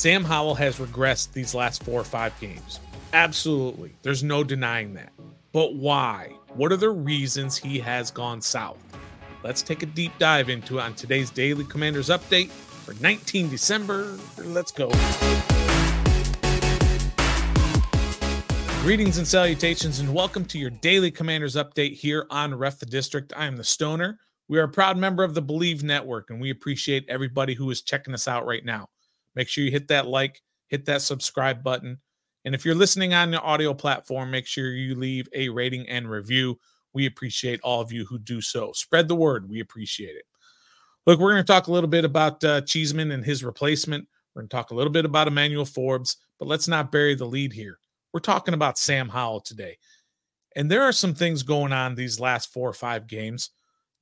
Sam Howell has regressed these last four or five games. Absolutely. There's no denying that. But why? What are the reasons he has gone south? Let's take a deep dive into it on today's Daily Commanders Update for 19 December. Let's go. Greetings and salutations, and welcome to your Daily Commanders Update here on Ref the District. I am the Stoner. We are a proud member of the Bleav Network, and we appreciate everybody who is checking us out right now. Make sure you hit that like, hit that subscribe button. And if you're listening on the audio platform, make sure you leave a rating and review. We appreciate all of you who do so. Spread the word. We appreciate it. Look, we're going to talk a little bit about uh, Cheeseman and his replacement. We're going to talk a little bit about Emmanuel Forbes, but let's not bury the lead here. We're talking about Sam Howell today. And there are some things going on these last four or five games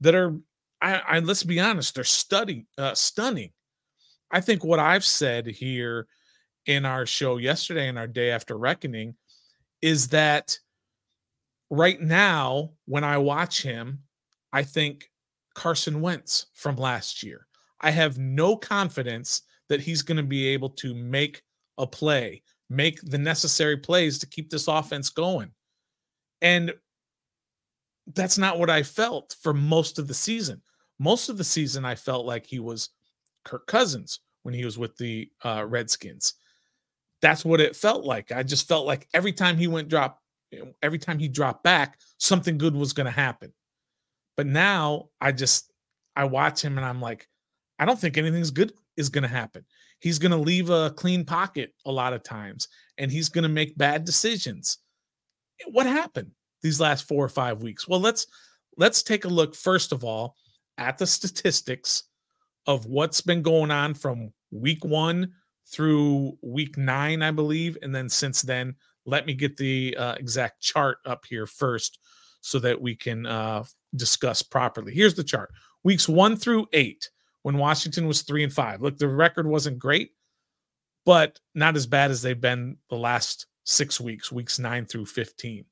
that are, I, I let's be honest, they're study, uh, stunning. I think what I've said here in our show yesterday and our day after reckoning is that right now, when I watch him, I think Carson Wentz from last year. I have no confidence that he's going to be able to make a play, make the necessary plays to keep this offense going. And that's not what I felt for most of the season. Most of the season, I felt like he was Kirk Cousins when he was with the uh, Redskins. That's what it felt like. I just felt like every time he went drop, every time he dropped back, something good was going to happen. But now I just I watch him and I'm like, I don't think anything's good is going to happen. He's going to leave a clean pocket a lot of times, and he's going to make bad decisions. What happened these last four or five weeks? Well, let's let's take a look first of all at the statistics of what's been going on from week one through week nine, I believe. And then since then, let me get the uh, exact chart up here first so that we can uh, discuss properly. Here's the chart weeks one through eight, when Washington was three and five. Look, the record wasn't great, but not as bad as they've been the last six weeks, weeks nine through 15,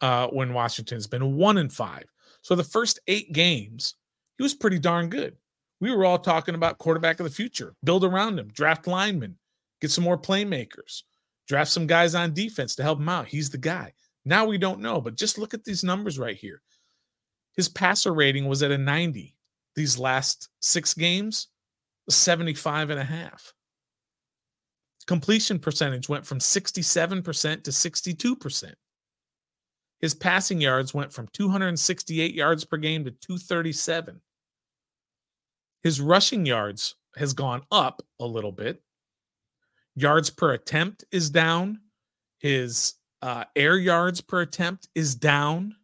uh, when Washington's been one and five. So the first eight games, he was pretty darn good we were all talking about quarterback of the future, build around him, draft linemen, get some more playmakers, draft some guys on defense to help him out. He's the guy. Now we don't know, but just look at these numbers right here. His passer rating was at a 90 these last six games, 75 and a half. Completion percentage went from 67% to 62%. His passing yards went from 268 yards per game to 237. His rushing yards has gone up a little bit. Yards per attempt is down. His uh, air yards per attempt is down.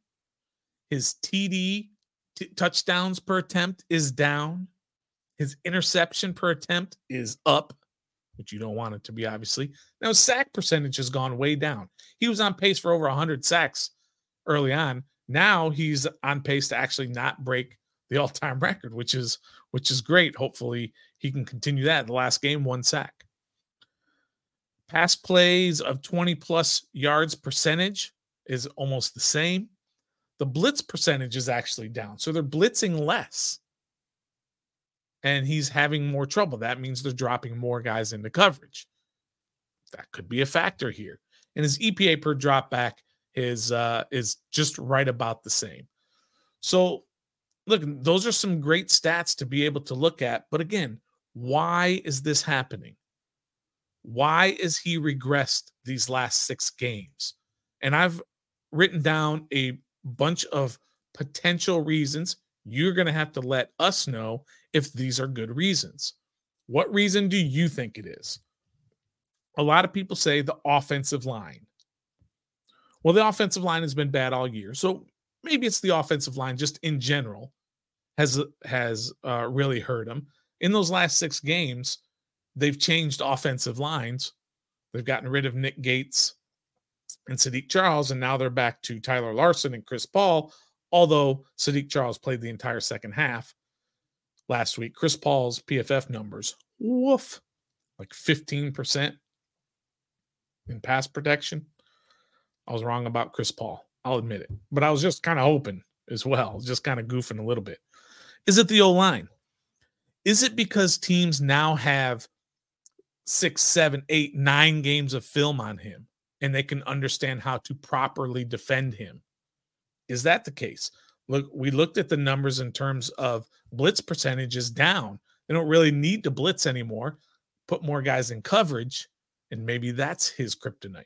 His TD t- touchdowns per attempt is down. His interception per attempt is up, which you don't want it to be, obviously. Now, sack percentage has gone way down. He was on pace for over 100 sacks early on. Now he's on pace to actually not break the all-time record, which is which is great. Hopefully, he can continue that. The last game, one sack. Pass plays of 20 plus yards percentage is almost the same. The blitz percentage is actually down. So they're blitzing less. And he's having more trouble. That means they're dropping more guys into coverage. That could be a factor here. And his EPA per drop back is uh, is just right about the same. So look, those are some great stats to be able to look at. But again, why is this happening? Why is he regressed these last six games? And I've written down a bunch of potential reasons. You're going to have to let us know if these are good reasons. What reason do you think it is? A lot of people say the offensive line. Well, the offensive line has been bad all year. So maybe it's the offensive line just in general has has uh, really hurt them. In those last six games, they've changed offensive lines. They've gotten rid of Nick Gates and Saahdiq Charles, and now they're back to Tyler Larsen and Chris Paul. Although Saahdiq Charles played the entire second half last week, Chris Paul's PFF numbers, woof, like 15% in pass protection. I was wrong about Chris Paul. I'll admit it. But I was just kind of hoping as well, just kind of goofing a little bit. Is it the O line? Is it because teams now have six, seven, eight, nine games of film on him and they can understand how to properly defend him. Is that the case? Look, we looked at the numbers in terms of blitz percentages down. They don't really need to blitz anymore. Put more guys in coverage, and maybe that's his kryptonite.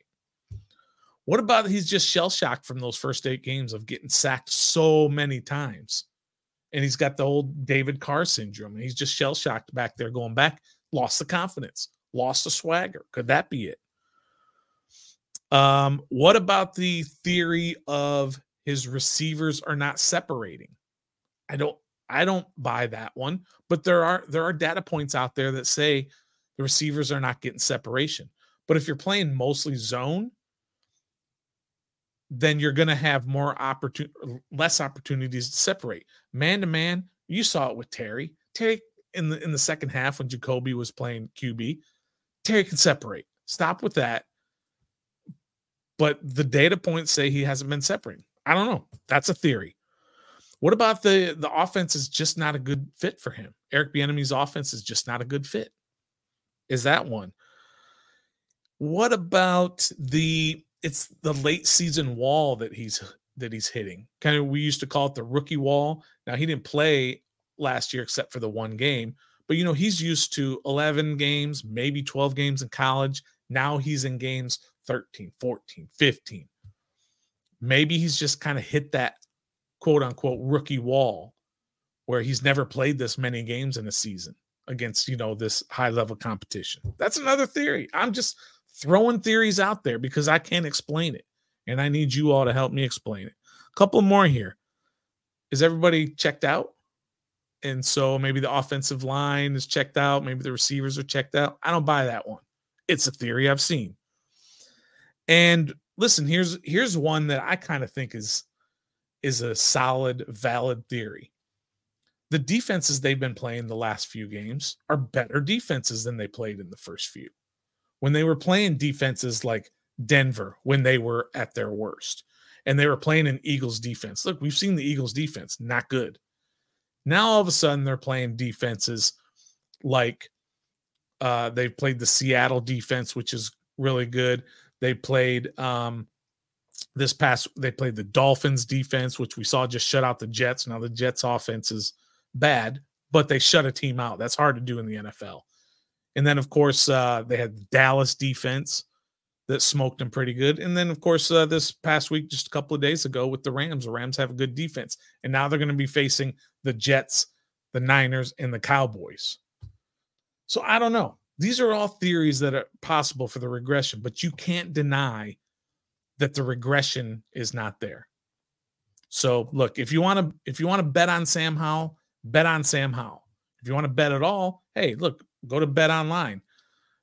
What about he's just shell shocked from those first eight games of getting sacked so many times? And he's got the old David Carr syndrome. And he's just shell shocked back there going back, lost the confidence, lost the swagger. Could that be it? Um, what about the theory of his receivers are not separating? I don't I don't buy that one, but there are there are data points out there that say the receivers are not getting separation. But if you're playing mostly zone, then you're going to have more opportunity less opportunities to separate. Man to man, you saw it with Terry. Terry in the in the second half when Jacoby was playing QB, Terry can separate. Stop with that but the data points say he hasn't been separating. I don't know. That's a theory. What about the the offense is just not a good fit for him? Eric Bieniemy's offense is just not a good fit. Is that one? What about the it's the late season wall that he's that he's hitting? Kind of we used to call it the rookie wall. Now he didn't play last year except for the one game, but you know he's used to 11 games, maybe 12 games in college. Now he's in games 13, 14, 15. Maybe he's just kind of hit that quote unquote rookie wall where he's never played this many games in a season against, you know, this high level competition. That's another theory. I'm just throwing theories out there because I can't explain it. And I need you all to help me explain it. A couple more here. Is everybody checked out? And so maybe the offensive line is checked out. Maybe the receivers are checked out. I don't buy that one. It's a theory I've seen. And listen, here's here's one that I kind of think is is a solid, valid theory. The defenses they've been playing the last few games are better defenses than they played in the first few. When they were playing defenses like Denver when they were at their worst, and they were playing an Eagles defense. Look, we've seen the Eagles defense, not good. Now all of a sudden they're playing defenses like uh, they've played the Seattle defense, which is really good. They played um, this past. They played the Dolphins defense, which we saw just shut out the Jets. Now the Jets offense is bad, but they shut a team out. That's hard to do in the NFL. And then of course uh, they had Dallas defense that smoked them pretty good. And then of course uh, this past week, just a couple of days ago, with the Rams, the Rams have a good defense, and now they're going to be facing the Jets, the Niners, and the Cowboys. So I don't know. These are all theories that are possible for the regression, but you can't deny that the regression is not there. So look, if you want to if you want to bet on Sam Howell, bet on Sam Howell. If you want to bet at all, hey, look, go to Bet Online.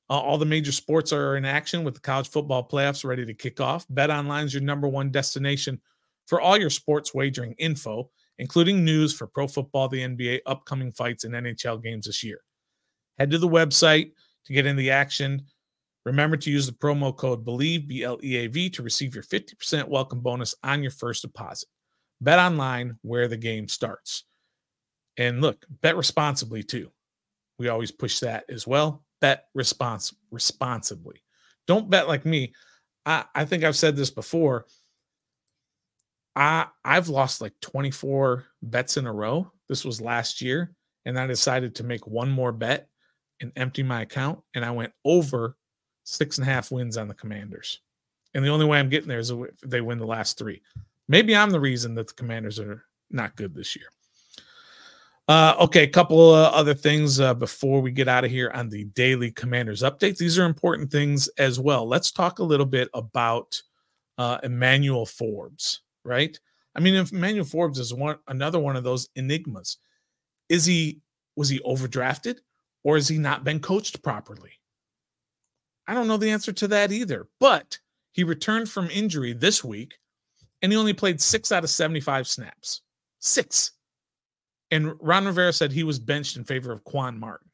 Uh, all the major sports are in action with the college football playoffs ready to kick off. Bet Online is your number one destination for all your sports wagering info, including news for pro football, the NBA, upcoming fights, and NHL games this year. Head to the website to get in the action. Remember to use the promo code BLEAV, B L E A V, to receive your 50% welcome bonus on your first deposit. Bet online where the game starts. And look, bet responsibly too. We always push that as well. Bet response responsibly. Don't bet like me. I, I think I've said this before. I I've lost like 24 bets in a row. This was last year, and I decided to make one more bet and empty my account, and I went over six and a half wins on the Commanders. And the only way I'm getting there is if they win the last three. Maybe I'm the reason that the Commanders are not good this year. Uh, okay, a couple of other things uh, before we get out of here on the daily Commanders update. These are important things as well. Let's talk a little bit about uh, Emmanuel Forbes, right? I mean, if Emmanuel Forbes is one another one of those enigmas. Is he was he overdrafted? Or has he not been coached properly? I don't know the answer to that either. But he returned from injury this week and he only played six out of 75 snaps. Six. And Ron Rivera said he was benched in favor of Quan Martin.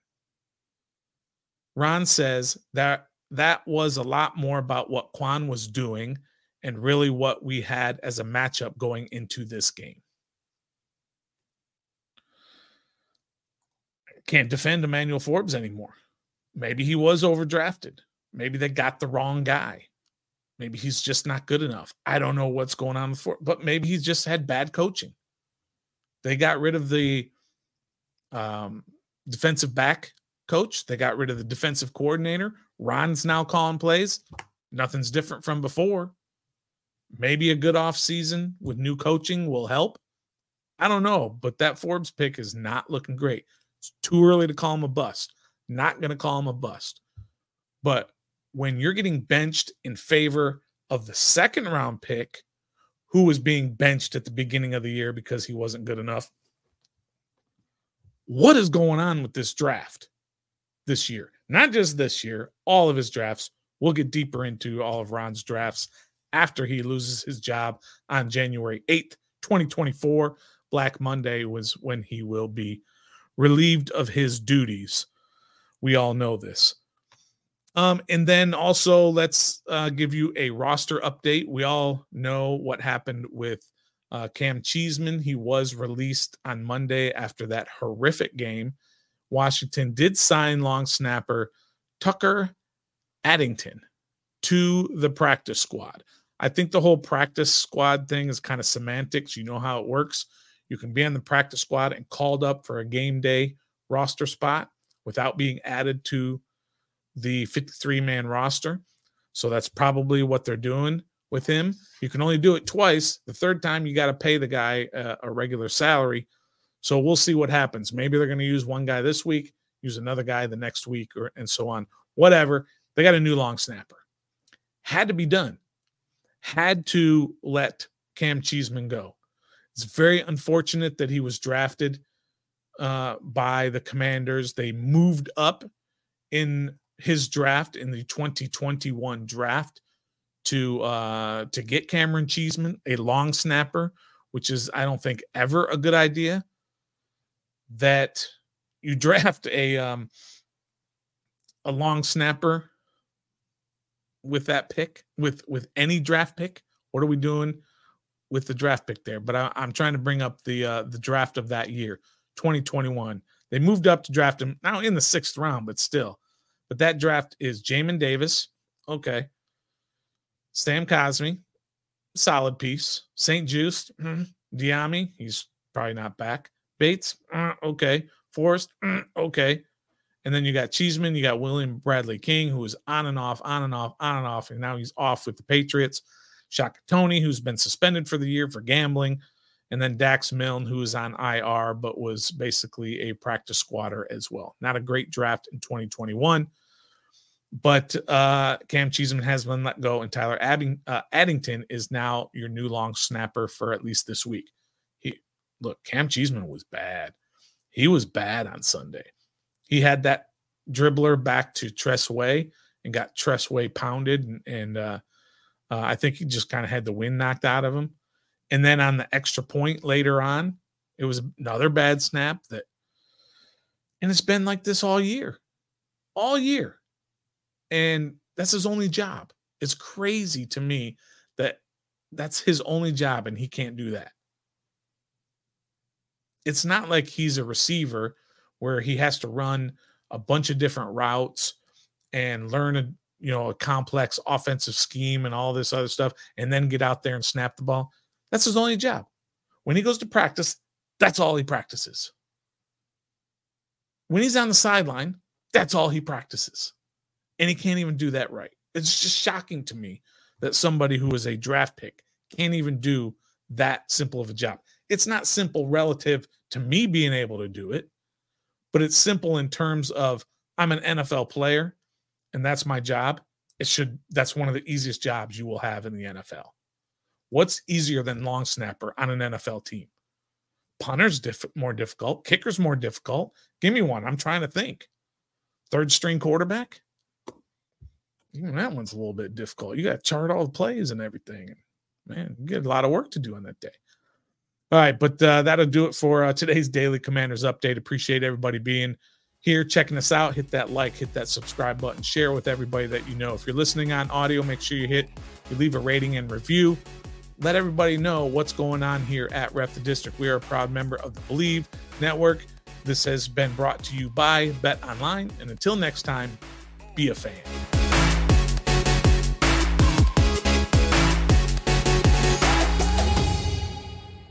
Ron says that that was a lot more about what Quan was doing and really what we had as a matchup going into this game. can't defend Emmanuel Forbes anymore. maybe he was overdrafted. Maybe they got the wrong guy. Maybe he's just not good enough. I don't know what's going on before, but maybe he's just had bad coaching. They got rid of the um, defensive back coach. They got rid of the defensive coordinator. Ron's now calling plays. Nothing's different from before. Maybe a good off season with new coaching will help. I don't know, but that Forbes pick is not looking great. It's too early to call him a bust. Not going to call him a bust. But when you're getting benched in favor of the second round pick, who was being benched at the beginning of the year because he wasn't good enough, what is going on with this draft this year? Not just this year, all of his drafts. We'll get deeper into all of Ron's drafts after he loses his job on January 8th, 2024. Black Monday was when he will be relieved of his duties. We all know this. Um, and then also, let's uh, give you a roster update. We all know what happened with uh, Cam Cheeseman. He was released on Monday after that horrific game. Washington did sign long snapper Tucker Addington to the practice squad. I think the whole practice squad thing is kind of semantics. You know how it works. You can be on the practice squad and called up for a game day roster spot without being added to the 53 man roster. So that's probably what they're doing with him. You can only do it twice. The third time, you got to pay the guy a, a regular salary. So we'll see what happens. Maybe they're going to use one guy this week, use another guy the next week, or and so on. Whatever. They got a new long snapper. Had to be done. Had to let Cam Cheeseman go. It's very unfortunate that he was drafted uh, by the Commanders. They moved up in his draft in the 2021 draft to uh to get Cameron Cheeseman, a long snapper, which is I don't think ever a good idea. That you draft a um a long snapper with that pick with with any draft pick. What are we doing with the draft pick there? But I, am trying to bring up the uh the draft of that year, 2021. They moved up to draft him now in the sixth round, but still but that draft is Jamin Davis. Okay. Sam Cosmi, solid piece. St-Juste, mm, Dyami, he's probably not back. Bates, uh, okay. Forrest, mm, okay. And then you got Cheeseman, you got William Bradley King, who is on and off, on and off, on and off, and now he's off with the Patriots. Shaka Toney, who's been suspended for the year for gambling and then Dax Milne, who was on IR but was basically a practice squatter as well. Not a great draft in 2021, but uh, Cam Cheeseman has been let go, and Tyler Adding, uh, Addington is now your new long snapper for at least this week. He look, Cam Cheeseman was bad. He was bad on Sunday. He had that dribbler back to Tress Way and got Tress Way pounded, and, and uh, uh, I think he just kind of had the wind knocked out of him. And then on the extra point later on, it was another bad snap that, and it's been like this all year, all year. And that's his only job. It's crazy to me that that's his only job and he can't do that. It's not like he's a receiver where he has to run a bunch of different routes and learn a you know a complex offensive scheme and all this other stuff and then get out there and snap the ball. That's his only job. When he goes to practice, that's all he practices. When he's on the sideline, that's all he practices. And he can't even do that right. It's just shocking to me that somebody who is a draft pick can't even do that simple of a job. It's not simple relative to me being able to do it, but it's simple in terms of I'm an NFL player and that's my job. It should, that's one of the easiest jobs you will have in the NFL. What's easier than long snapper on an NFL team? Punter's diff- more difficult. Kicker's more difficult. Give me one. I'm trying to think. Third string quarterback. Even that one's a little bit difficult. You got to chart all the plays and everything. Man, you get a lot of work to do on that day. All right, but uh, that'll do it for uh, today's daily Commanders update. Appreciate everybody being here, checking us out. Hit that like, hit that subscribe button, share with everybody that you know. If you're listening on audio, make sure you hit, you leave a rating and review let everybody know what's going on here at Ref the District. We are a proud member of the Bleav Network. This has been brought to you by Bet Online. And until next time, be a fan.